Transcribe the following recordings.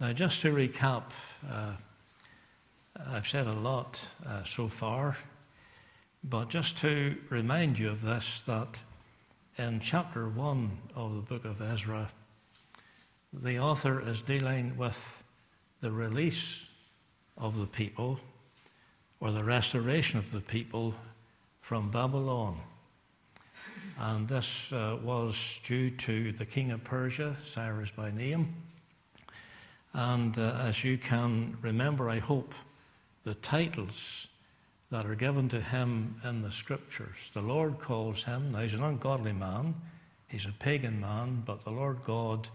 Now, just to recap, uh, I've said a lot uh, so far, but just to remind you of this that in chapter 1 of the book of Ezra, the author is dealing with the release of the people or the restoration of the people from Babylon. And this uh, was due to the king of Persia, Cyrus by name. And uh, as you can remember, I hope, the titles that are given to him in the scriptures. The Lord calls him, now he's an ungodly man, he's a pagan man, but the Lord God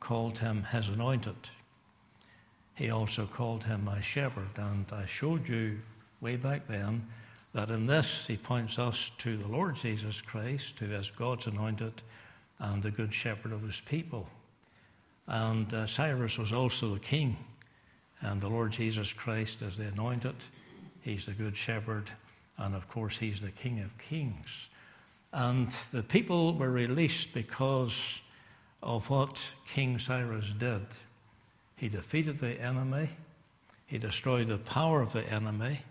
called him his anointed. He also called him my shepherd, and I showed you way back then that in this he points us to the Lord Jesus Christ, who is God's anointed and the good shepherd of his people. And uh, Cyrus was also the king, and the Lord Jesus Christ is the anointed. He's the good shepherd, and of course, he's the king of kings. And the people were released because of what King Cyrus did. He defeated the enemy, he destroyed the power of the enemy,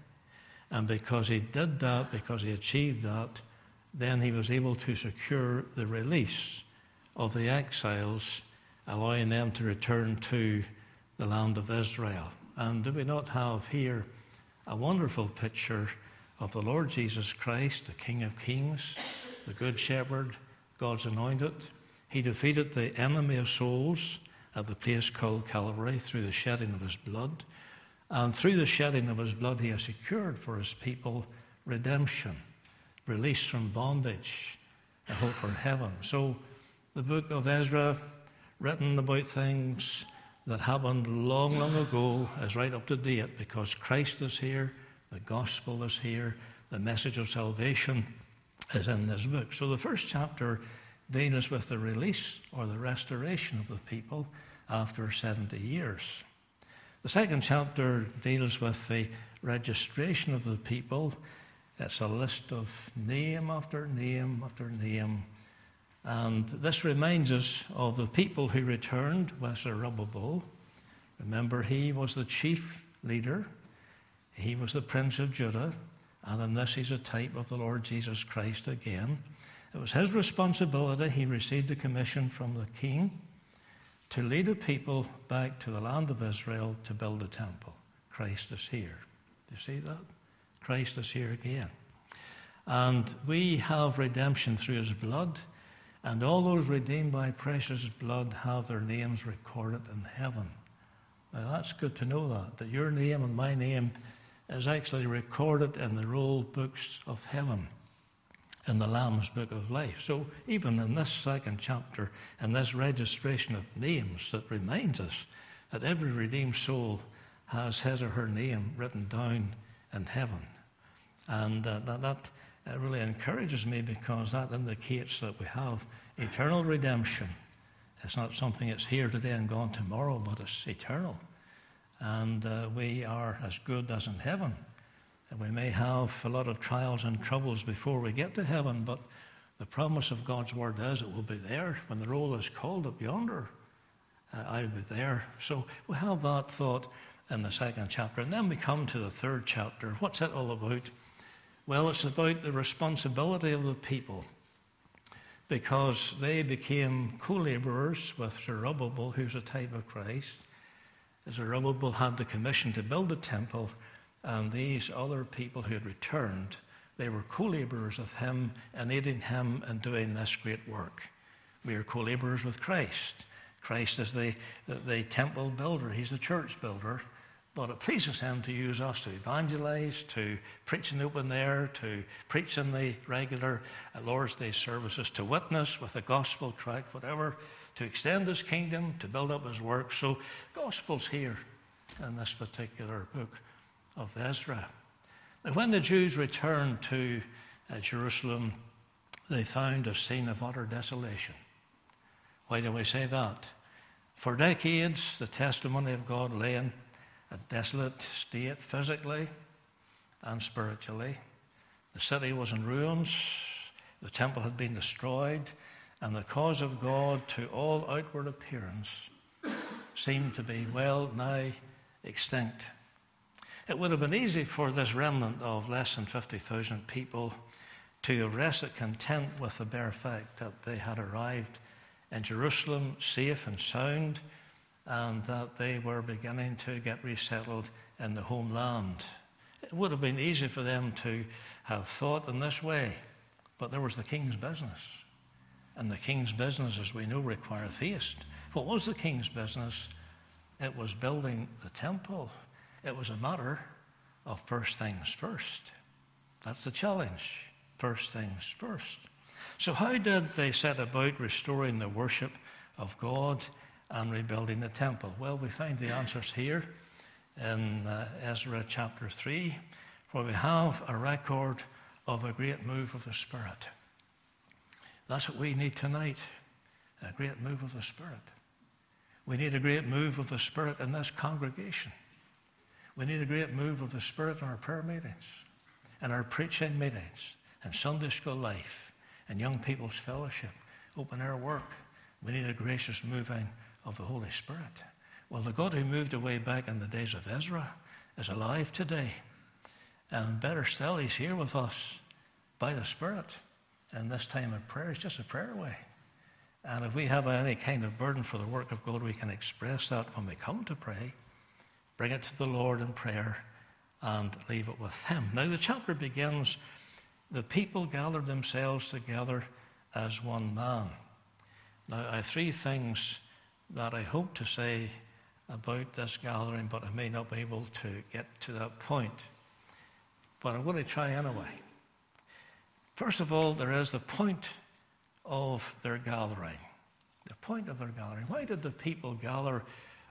and because he did that, because he achieved that, then he was able to secure the release of the exiles, allowing them to return to the land of Israel. And do we not have here a wonderful picture of the Lord Jesus Christ, the King of Kings, the Good Shepherd, God's anointed? He defeated the enemy of souls at the place called Calvary through the shedding of his blood. And through the shedding of his blood, he has secured for his people redemption, release from bondage, a hope for heaven. So the book of Ezra, written about things that happened long, long ago, is right up to date because Christ is here, the gospel is here, the message of salvation is in this book. So the first chapter deals with the release or the restoration of the people after 70 years. The second chapter deals with the registration of the people. It's a list of name after name after name. And this reminds us of the people who returned with Zerubbabel. Remember, he was the chief leader, he was the prince of Judah, and in this he's a type of the Lord Jesus Christ again. It was his responsibility. He received the commission from the king to lead a people back to the land of Israel to build a temple. Christ is here. Do you see that? Christ is here again. And we have redemption through his blood, and all those redeemed by precious blood have their names recorded in heaven. Now that's good to know that, that your name and my name is actually recorded in the roll books of heaven in the Lamb's Book of Life. So, even in this second chapter, in this registration of names, that reminds us that every redeemed soul has his or her name written down in heaven. And uh, that, that uh, really encourages me because that indicates that we have eternal redemption. It's not something that's here today and gone tomorrow, but it's eternal. And uh, we are as good as in heaven. And we may have a lot of trials and troubles before we get to heaven, but the promise of God's word is it will be there. When the roll is called up yonder, uh, I'll be there. So we have that thought in the second chapter. And then we come to the third chapter. What's it all about? Well, it's about the responsibility of the people because they became co laborers with Zerubbabel, who's a type of Christ. Zerubbabel had the commission to build the temple, and these other people who had returned, they were co laborers of him and aiding him in doing this great work. We are co laborers with Christ. Christ is the, the, the, temple builder, he's the church builder. But it pleases him to use us to evangelize, to preach in the open air, to preach in the regular Lord's Day services, to witness with a gospel tract, whatever, to extend his kingdom, to build up his work. So, gospel's here in this particular book of Ezra. Now, when the Jews returned to uh, Jerusalem, they found a scene of utter desolation. Why do we say that? For decades, the testimony of God lay in a desolate state physically and spiritually. The city was in ruins, the temple had been destroyed, and the cause of God to all outward appearance seemed to be well nigh extinct. It would have been easy for this remnant of less than 50,000 people to rested content with the bare fact that they had arrived in Jerusalem safe and sound and that they were beginning to get resettled in the homeland. It would have been easy for them to have thought in this way, but there was the king's business. And the king's business, as we know, requires haste. What was the king's business? It was building the temple. It was a matter of first things first. That's the challenge. First things first. So, how did they set about restoring the worship of God and rebuilding the temple? Well, we find the answers here in uh, Ezra chapter 3, where we have a record of a great move of the Spirit. That's what we need tonight a great move of the Spirit. We need a great move of the Spirit in this congregation. We need a great move of the Spirit in our prayer meetings, in our preaching meetings, in Sunday school life, in young people's fellowship, open air work. We need a gracious moving of the Holy Spirit. Well, the God who moved away back in the days of Ezra is alive today. And better still, He's here with us by the Spirit. And this time of prayer is just a prayer way. And if we have any kind of burden for the work of God, we can express that when we come to pray, bring it to the Lord in prayer, and leave it with Him. Now, the chapter begins the people gathered themselves together as one man. Now, I have three things that I hope to say about this gathering, but I may not be able to get to that point. But I'm going to try anyway. First of all, there is the point of their gathering. The point of their gathering. Why did the people gather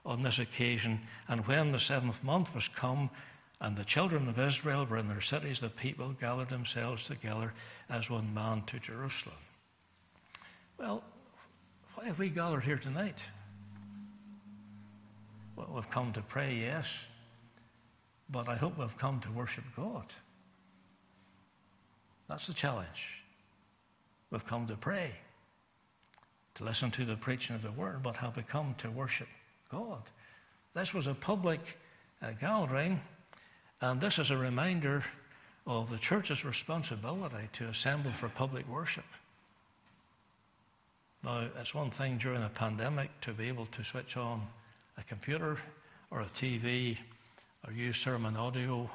on this occasion? And when the seventh month was come, and the children of Israel were in their cities, the people gathered themselves together as one man to Jerusalem. Well, why have we gathered here tonight? We've come to pray, yes, but I hope we've come to worship God. That's the challenge. We've come to pray, to listen to the preaching of the word, but have we come to worship God? This was a public uh, gathering, and this is a reminder of the church's responsibility to assemble for public worship. Now, it's one thing during a pandemic to be able to switch on a computer or a TV or use sermon audio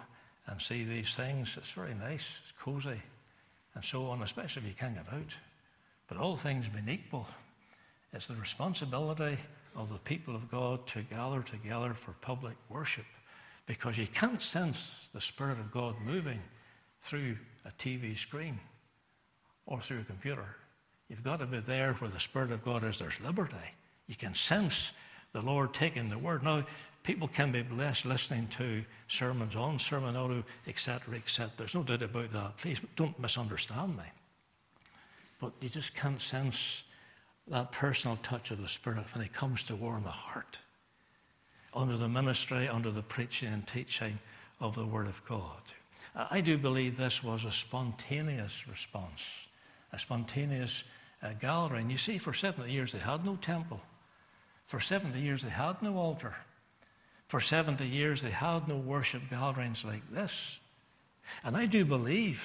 and see these things. It's very nice, it's cozy and so on, especially if you can't get out. But all things being equal, it's the responsibility of the people of God to gather together for public worship because you can't sense the Spirit of God moving through a TV screen or through a computer. You've got to be there where the Spirit of God is. There's liberty. You can sense the Lord taking the word. Now, people can be blessed listening to sermons on sermon audio, etc., etc. There's no doubt about that. Please don't misunderstand me. But you just can't sense that personal touch of the Spirit when it comes to warm the heart under the ministry, under the preaching and teaching of the Word of God. I do believe this was a spontaneous response, a spontaneous uh, gathering. You see, for 70 years they had no temple. For 70 years they had no altar. For 70 years, they had no worship gatherings like this. And I do believe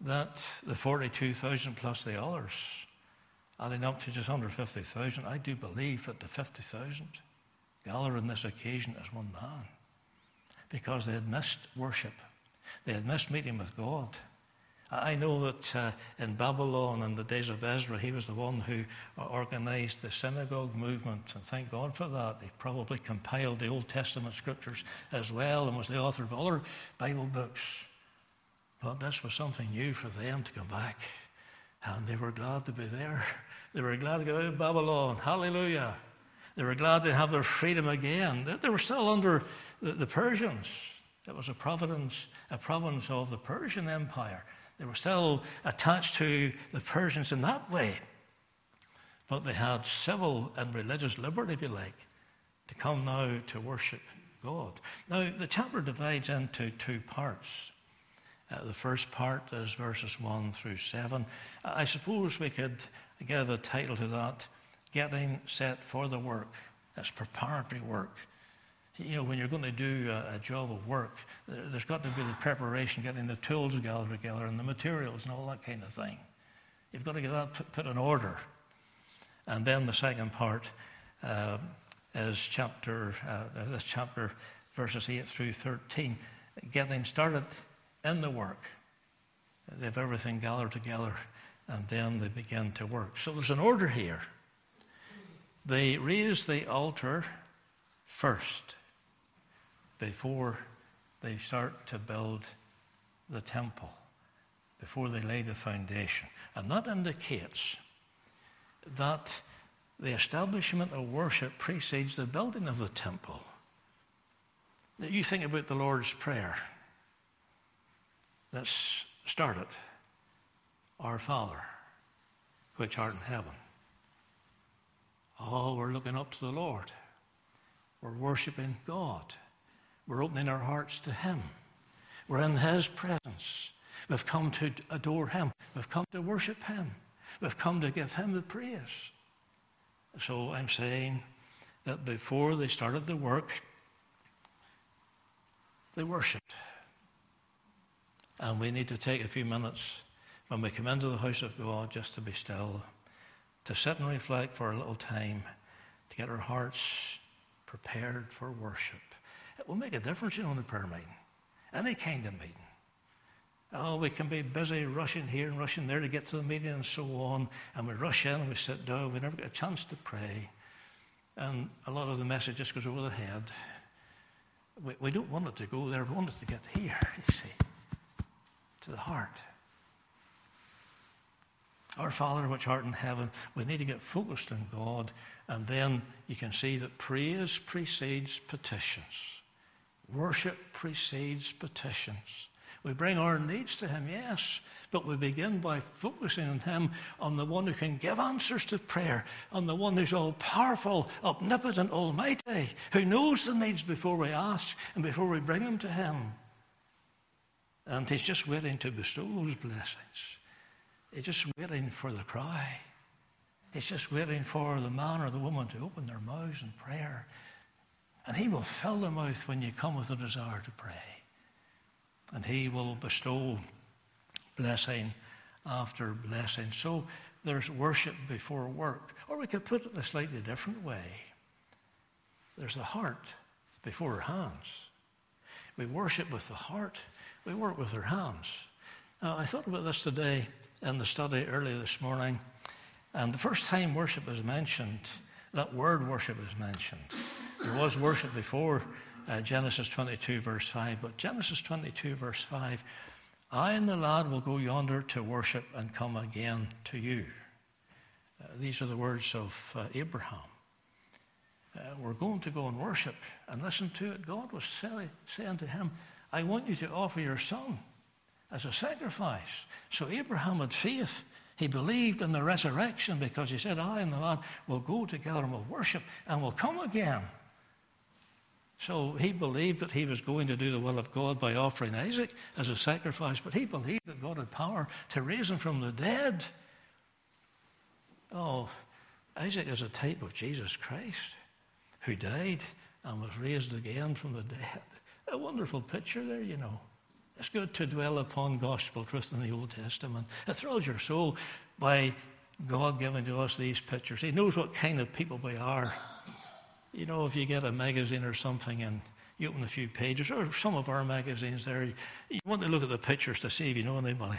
that the 42,000 plus the others, adding up to just under 50,000, I do believe that the 50,000 gathered on this occasion as one man because they had missed worship. They had missed meeting with God. I know that uh, in Babylon in the days of Ezra, he was the one who organized the synagogue movement, and thank God for that. He probably compiled the Old Testament scriptures as well and was the author of other Bible books. But this was something new for them to come back, and they were glad to be there. They were glad to get out of Babylon. Hallelujah. They were glad to have their freedom again. They were still under the Persians. It was a province, a province of the Persian Empire. They were still attached to the Persians in that way. But they had civil and religious liberty, if you like, to come now to worship God. Now, the chapter divides into two parts. Uh, the first part is verses 1 through 7. I suppose we could give a title to that Getting Set for the Work. It's preparatory work. You know, when you're going to do a, a job of work, there's got to be the preparation, getting the tools gathered together and the materials and all that kind of thing. You've got to get that put, in order. And then the second part uh, is chapter, uh, this chapter, verses 8 through 13, getting started in the work. They have everything gathered together and then they begin to work. So there's an order here. They raise the altar first before they start to build the temple, before they lay the foundation. And that indicates that the establishment of worship precedes the building of the temple. You think about the Lord's Prayer. Let's start it. Our Father, which art in heaven. Oh, we're looking up to the Lord. We're worshiping God. We're opening our hearts to Him. We're in His presence. We've come to adore Him. We've come to worship Him. We've come to give Him the praise. So I'm saying that before they started the work, they worshipped. And we need to take a few minutes when we come into the house of God just to be still, to sit and reflect for a little time, to get our hearts prepared for worship. It will make a difference, you know, in the prayer meeting, any kind of meeting. Oh, we can be busy rushing here and rushing there to get to the meeting and so on, and we rush in and we sit down. We never get a chance to pray. And a lot of the message just goes over the head. We, we don't want it to go there, we want it to get here, you see, to the heart. Our Father which art in heaven, we need to get focused on God, and then you can see that praise precedes petitions. Worship precedes petitions. We bring our needs to Him, yes, but we begin by focusing on Him, on the one who can give answers to prayer, on the one who's all powerful, omnipotent, almighty, who knows the needs before we ask and before we bring them to Him. And He's just waiting to bestow those blessings. He's just waiting for the cry. He's just waiting for the man or the woman to open their mouths in prayer. And He will fill the mouth when you come with a desire to pray. And He will bestow blessing after blessing. So there's worship before work. Or we could put it in a slightly different way there's the heart before our hands. We worship with the heart, we work with our hands. Now, I thought about this today in the study earlier this morning, and the first time worship is mentioned, that word worship is mentioned. There was worship before uh, Genesis 22, verse 5, but Genesis 22, verse 5, I and the lad will go yonder to worship and come again to you. Uh, these are the words of uh, Abraham. Uh, we're going to go and worship and listen to it. God was say, saying to him, I want you to offer your son as a sacrifice. So Abraham had faith. He believed in the resurrection because he said, I and the Lord will go together and will worship and will come again. So he believed that he was going to do the will of God by offering Isaac as a sacrifice, but he believed that God had power to raise him from the dead. Oh, Isaac is a type of Jesus Christ who died and was raised again from the dead. A wonderful picture there, you know. It's good to dwell upon gospel truth in the Old Testament. It thrills your soul by God giving to us these pictures. He knows what kind of people we are. You know, if you get a magazine or something and you open a few pages, or some of our magazines there, you want to look at the pictures to see if you know anybody.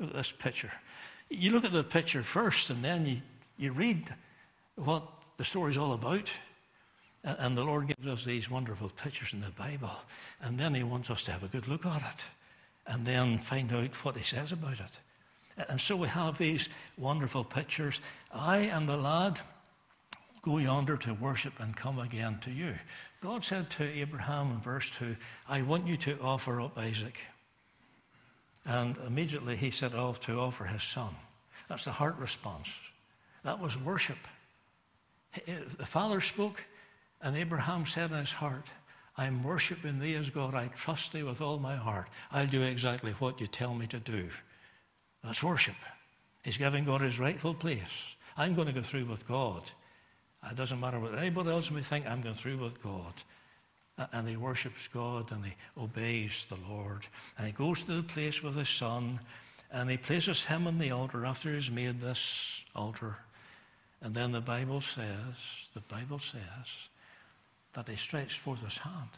Look at this picture. You look at the picture first, and then you, you read what the story's all about. And the Lord gives us these wonderful pictures in the Bible. And then He wants us to have a good look at it and then find out what He says about it. And so we have these wonderful pictures. I and the lad go yonder to worship and come again to you. God said to Abraham in verse 2, I want you to offer up Isaac. And immediately he set off to offer his son. That's the heart response. That was worship. The father spoke, and Abraham said in his heart, I'm worshiping thee as God. I trust thee with all my heart. I'll do exactly what you tell me to do. That's worship. He's giving God his rightful place. I'm going to go through with God. It doesn't matter what anybody else may think, I'm going through with God. And he worships God and he obeys the Lord. And he goes to the place with his son and he places him on the altar after he's made this altar. And then the Bible says, the Bible says that he stretched forth his hand.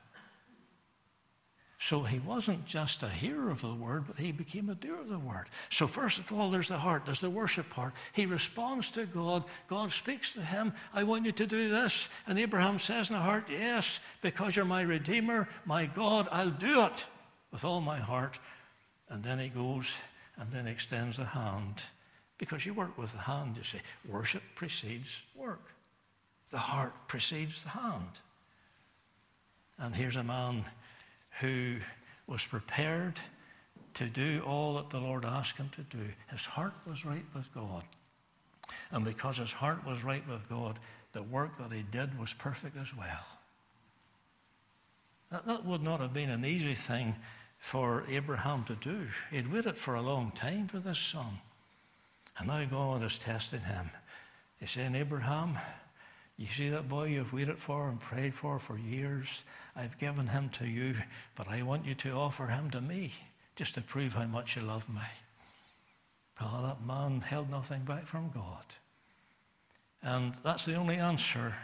So he wasn't just a hearer of the word, but he became a doer of the word. So, first of all, there's the heart, there's the worship part. He responds to God. God speaks to him, I want you to do this. And Abraham says in the heart, Yes, because you're my Redeemer, my God, I'll do it with all my heart. And then he goes and then extends the hand. Because you work with the hand, you see. Worship precedes work, the heart precedes the hand. And here's a man who was prepared to do all that the Lord asked him to do. His heart was right with God. And because his heart was right with God, the work that he did was perfect as well. That, that would not have been an easy thing for Abraham to do. He'd waited for a long time for this son. And now God is testing him. He's saying, Abraham, you see that boy you've waited for and prayed for for years? I've given him to you, but I want you to offer him to me just to prove how much you love me. Well, that man held nothing back from God. And that's the only answer.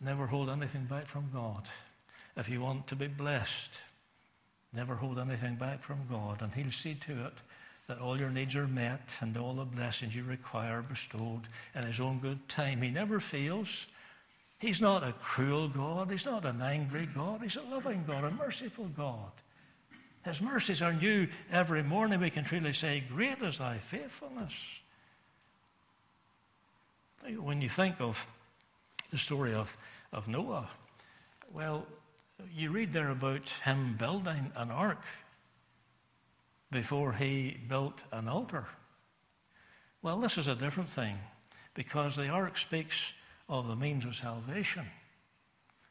Never hold anything back from God. If you want to be blessed, never hold anything back from God, and He'll see to it that all your needs are met and all the blessings you require bestowed in His own good time. He never fails. He's not a cruel God. He's not an angry God. He's a loving God, a merciful God. His mercies are new every morning. We can truly say, Great is thy faithfulness. When you think of the story of, of Noah, well, you read there about him building an ark before he built an altar. Well, this is a different thing because the ark speaks of the means of salvation.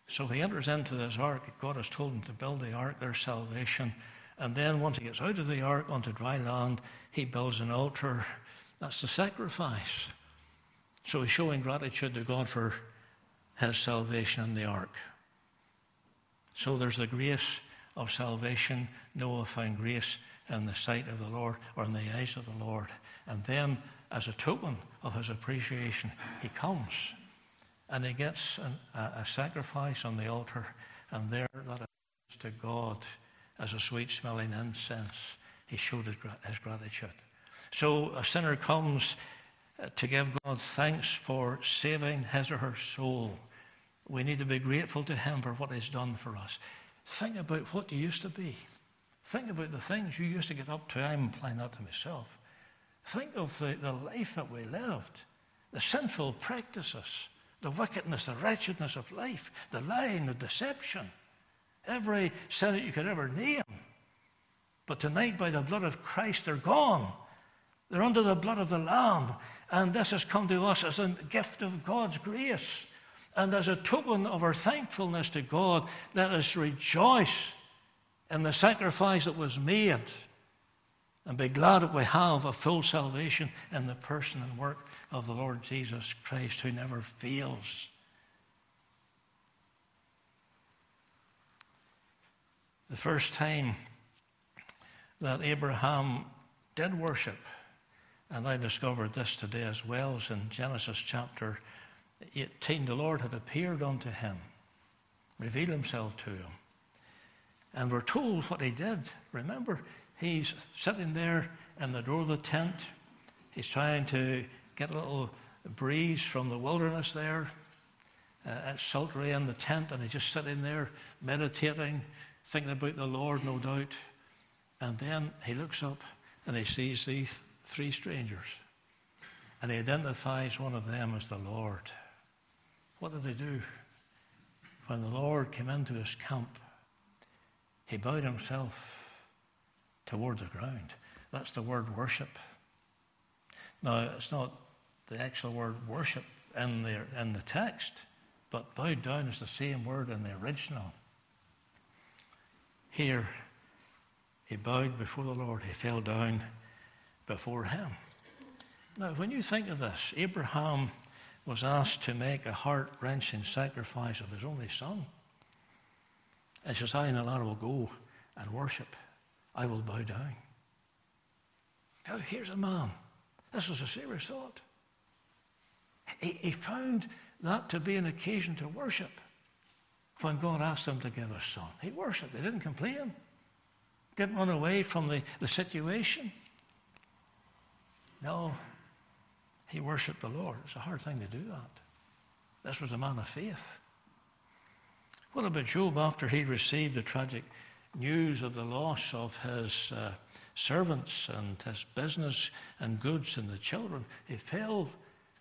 So he enters into this ark. God has told him to build the ark, their salvation. And then once he gets out of the ark onto dry land, he builds an altar. That's the sacrifice. So he's showing gratitude to God for his salvation in the ark. So there's the grace of salvation. Noah found grace in the sight of the Lord or in the eyes of the Lord. And then, as a token of his appreciation, he comes and he gets an, a, a, sacrifice on the altar, and there that is to God as a sweet smelling incense. He showed his, his gratitude. So a sinner comes uh, to give God thanks for saving his or her soul. We need to be grateful to him for what he's done for us. Think about what you used to be. Think about the things you used to get up to. I'm applying that to myself. Think of the, the life that we lived, the sinful practices, the wickedness, the wretchedness of life, the lying, the deception, every sin that you could ever name. But tonight, by the blood of Christ, they're gone. They're under the blood of the Lamb. And this has come to us as a gift of God's grace. And as a token of our thankfulness to God, let us rejoice in the sacrifice that was made and be glad that we have a full salvation in the person and work of the Lord Jesus Christ who never fails. The first time that Abraham did worship, and I discovered this today as well, is in Genesis chapter 18. The Lord had appeared unto him, revealed himself to him. And we're told what he did. Remember, he's sitting there in the door of the tent. He's trying to get a little breeze from the wilderness there. Uh, it's sultry in the tent, and he's just sitting there meditating, thinking about the Lord, no doubt. And then he looks up and he sees these three strangers. And he identifies one of them as the Lord. What did he do? When the Lord came into his camp, he bowed himself toward the ground. That's the word worship. Now, it's not the actual word worship in the, in the text, but bowed down is the same word in the original. Here, he bowed before the Lord, he fell down before him. Now, when you think of this, Abraham was asked to make a heart wrenching sacrifice of his only son. And says, I and the lad will go and worship. I will bow down. Now, here's a man. This was a serious thought. He, he found that to be an occasion to worship when God asked him to give a son. He worshiped. He didn't complain. Didn't run away from the, the situation. No, he worshiped the Lord. It's a hard thing to do that. This was a man of faith. What about Job after he received the tragic news of the loss of his uh, servants and his business and goods and the children? He fell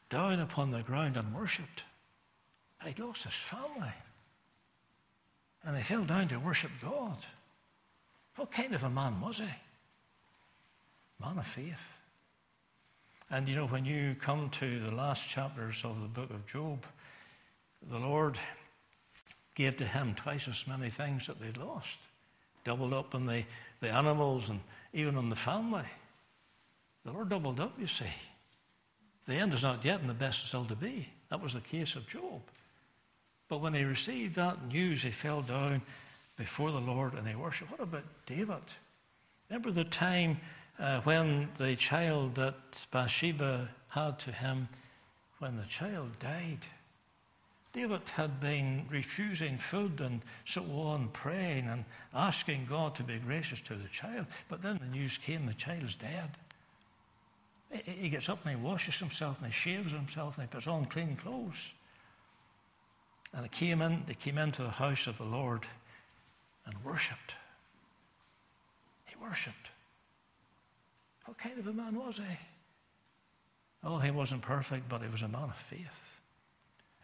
down upon the ground and worshipped. He'd lost his family. And he fell down to worship God. What kind of a man was he? Man of faith. And you know, when you come to the last chapters of the book of Job, the Lord gave to him twice as many things that they'd lost, doubled up on the, the animals and even on the family. The Lord doubled up, you see. The end is not yet, and the best is still to be. That was the case of Job. But when he received that news, he fell down before the Lord and he worshiped. What about David? Remember the time uh, when the child that Bathsheba had to him, when the child died. David had been refusing food and so on, praying and asking God to be gracious to the child. But then the news came the child's dead. He gets up and he washes himself and he shaves himself and he puts on clean clothes. And they came in, they came into the house of the Lord and worshipped. He worshipped. What kind of a man was he? Oh, he wasn't perfect, but he was a man of faith.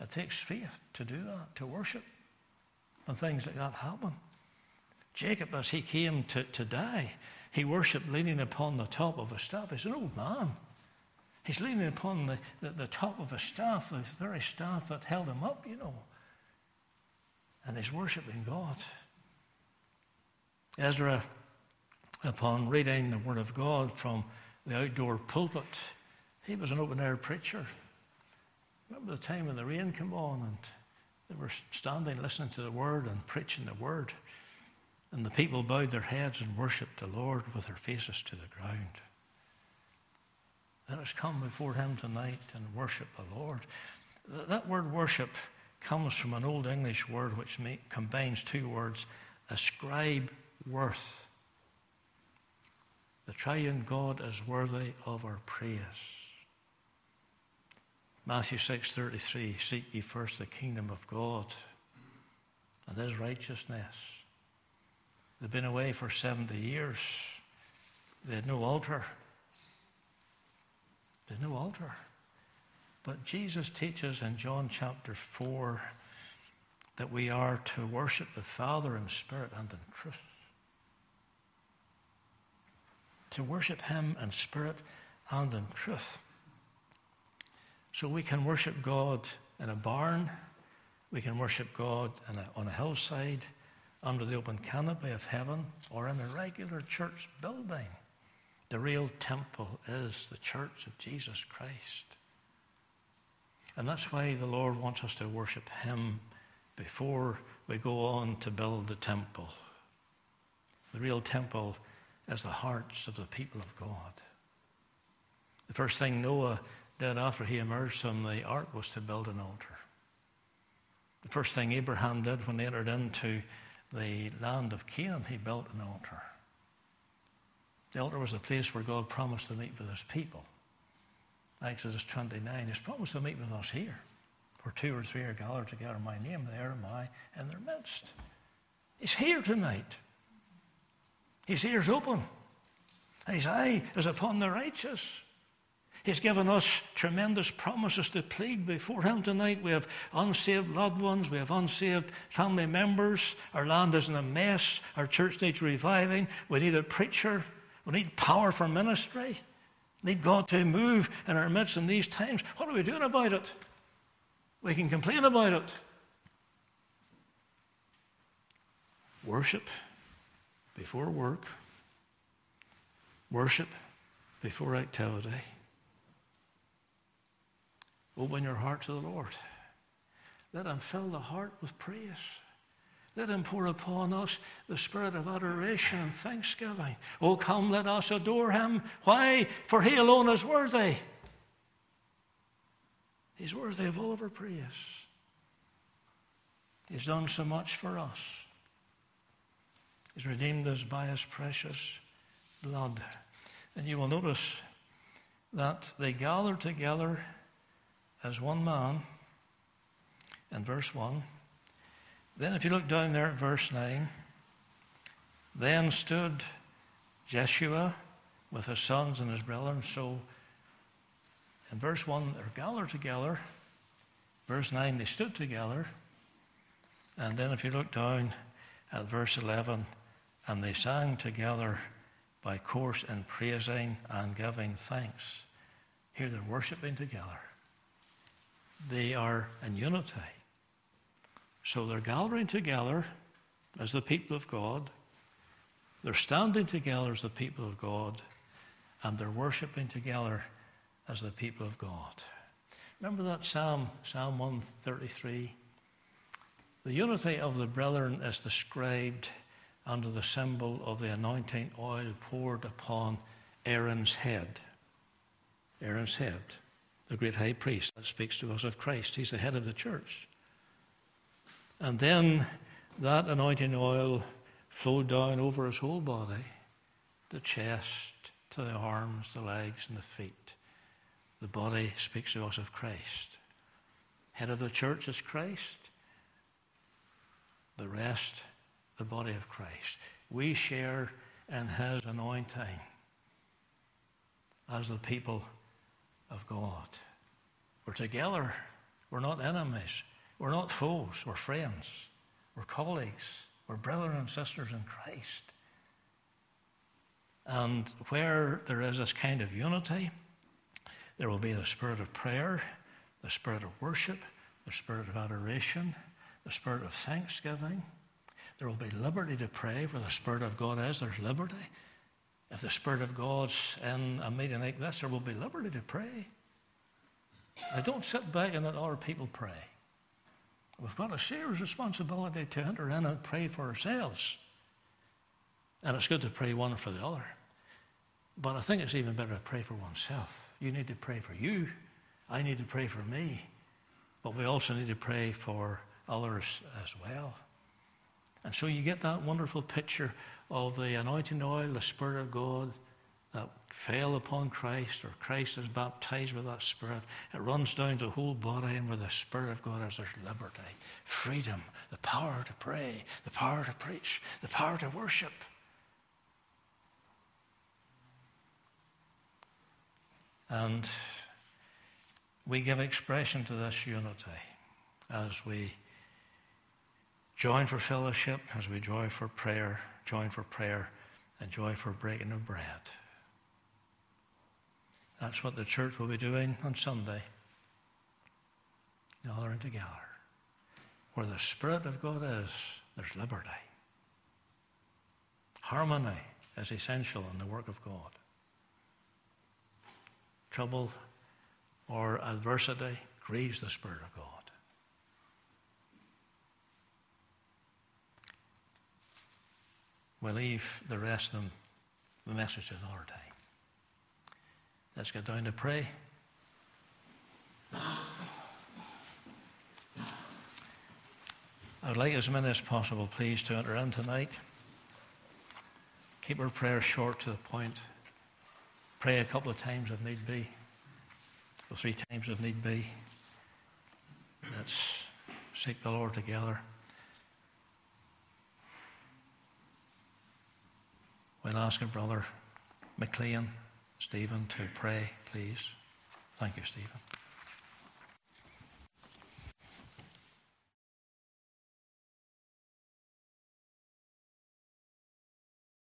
It takes faith to do that, to worship when things like that happen. Jacob, as he came to, to die, he worshipped leaning upon the top of a staff. He's an old man. He's leaning upon the, the, the top of a staff, the very staff that held him up, you know. And he's worshipping God. Ezra upon reading the Word of God from the outdoor pulpit. He was an open air preacher. Remember the time when the rain came on and they were standing listening to the Word and preaching the Word. And the people bowed their heads and worshipped the Lord with their faces to the ground. Let us come before Him tonight and worship the Lord. That word worship comes from an Old English word which combines two words ascribe worth the triune God is worthy of our praise. Matthew 6:33 Seek ye first the kingdom of God and his righteousness. They've been away for 70 years. They had no altar. There's no altar. But Jesus teaches in John chapter 4 that we are to worship the Father in spirit and in truth to worship Him in spirit and in truth. So we can worship God in a barn, we can worship God a, on a hillside, under the open canopy of heaven, or in a regular church building. The real temple is the church of Jesus Christ. And that's why the Lord wants us to worship Him before we go on to build the temple. The real temple is the hearts of the people of God. The first thing Noah did after he emerged from the ark was to build an altar. The first thing Abraham did when he entered into the land of Canaan, he built an altar. The altar was the place where God promised to meet with his people. Exodus 29, he's promised to meet with us here. Where two or three are gathered together my name, there am I in their midst. He's here tonight. His ears open. His eye is upon the righteous. He's given us tremendous promises to plead before Him tonight. We have unsaved loved ones, we have unsaved family members. Our land is in a mess. Our church needs reviving. We need a preacher. We need power for ministry. We need God to move in our midst in these times. What are we doing about it? We can complain about it. Worship before work, worship before activity. Open your heart to the Lord. Let Him fill the heart with praise. Let him pour upon us the spirit of adoration and thanksgiving. Oh, come, let us adore him. Why? For he alone is worthy. He's worthy of all of our praise. He's done so much for us. He's redeemed us by his precious blood. And you will notice that they gathered together as one man in verse 1. Then, if you look down there at verse 9, then stood Jeshua with his sons and his brethren. So, in verse 1, they're gathered together. Verse 9, they stood together. And then, if you look down at verse 11, and they sang together by course in praising and giving thanks. Here they're worshiping together. They are in unity. So they're gathering together as the people of God. They're standing together as the people of God. And they're worshiping together as the people of God. Remember that Psalm, Psalm 133? The unity of the brethren is described under the symbol of the anointing oil poured upon Aaron's head. Aaron's head, the great high priest that speaks to us of Christ. He's the head of the church. And then that anointing oil flowed down over his whole body the chest, to the arms, the legs, and the feet. The body speaks to us of Christ. Head of the church is Christ. The rest, the body of Christ. We share in his anointing as the people of God. We're together. We're not enemies. We're not foes, we're friends, we're colleagues, we're brothers and sisters in Christ. And where there is this kind of unity, there will be the spirit of prayer, the spirit of worship, the spirit of adoration, the spirit of thanksgiving. There will be liberty to pray where the Spirit of God is, there's liberty. If the Spirit of God's in a meeting like this, there will be liberty to pray. I don't sit back and let other people pray. We've got a serious responsibility to enter in and pray for ourselves. And it's good to pray one for the other. But I think it's even better to pray for oneself. You need to pray for you. I need to pray for me. But we also need to pray for others as well. And so you get that wonderful picture of the anointing oil, the Spirit of God that fell upon Christ, or Christ is baptized with that Spirit, it runs down the whole body, and with the Spirit of God is, there's liberty, freedom, the power to pray, the power to preach, the power to worship. And we give expression to this unity as we join for fellowship, as we join for prayer, join for prayer, and joy for breaking of bread. That's what the church will be doing on Sunday. Gathering together. Where the Spirit of God is, there's liberty. Harmony is essential in the work of God. Trouble or adversity grieves the Spirit of God. We leave the rest of them, the message another time. Let's get down to pray. I'd like as many as possible, please, to enter in tonight. Keep our prayers short to the point. Pray a couple of times if need be, or three times if need be. Let's seek the Lord together. We'll ask our brother McLean. Stephen to pray, please. Thank you, Stephen.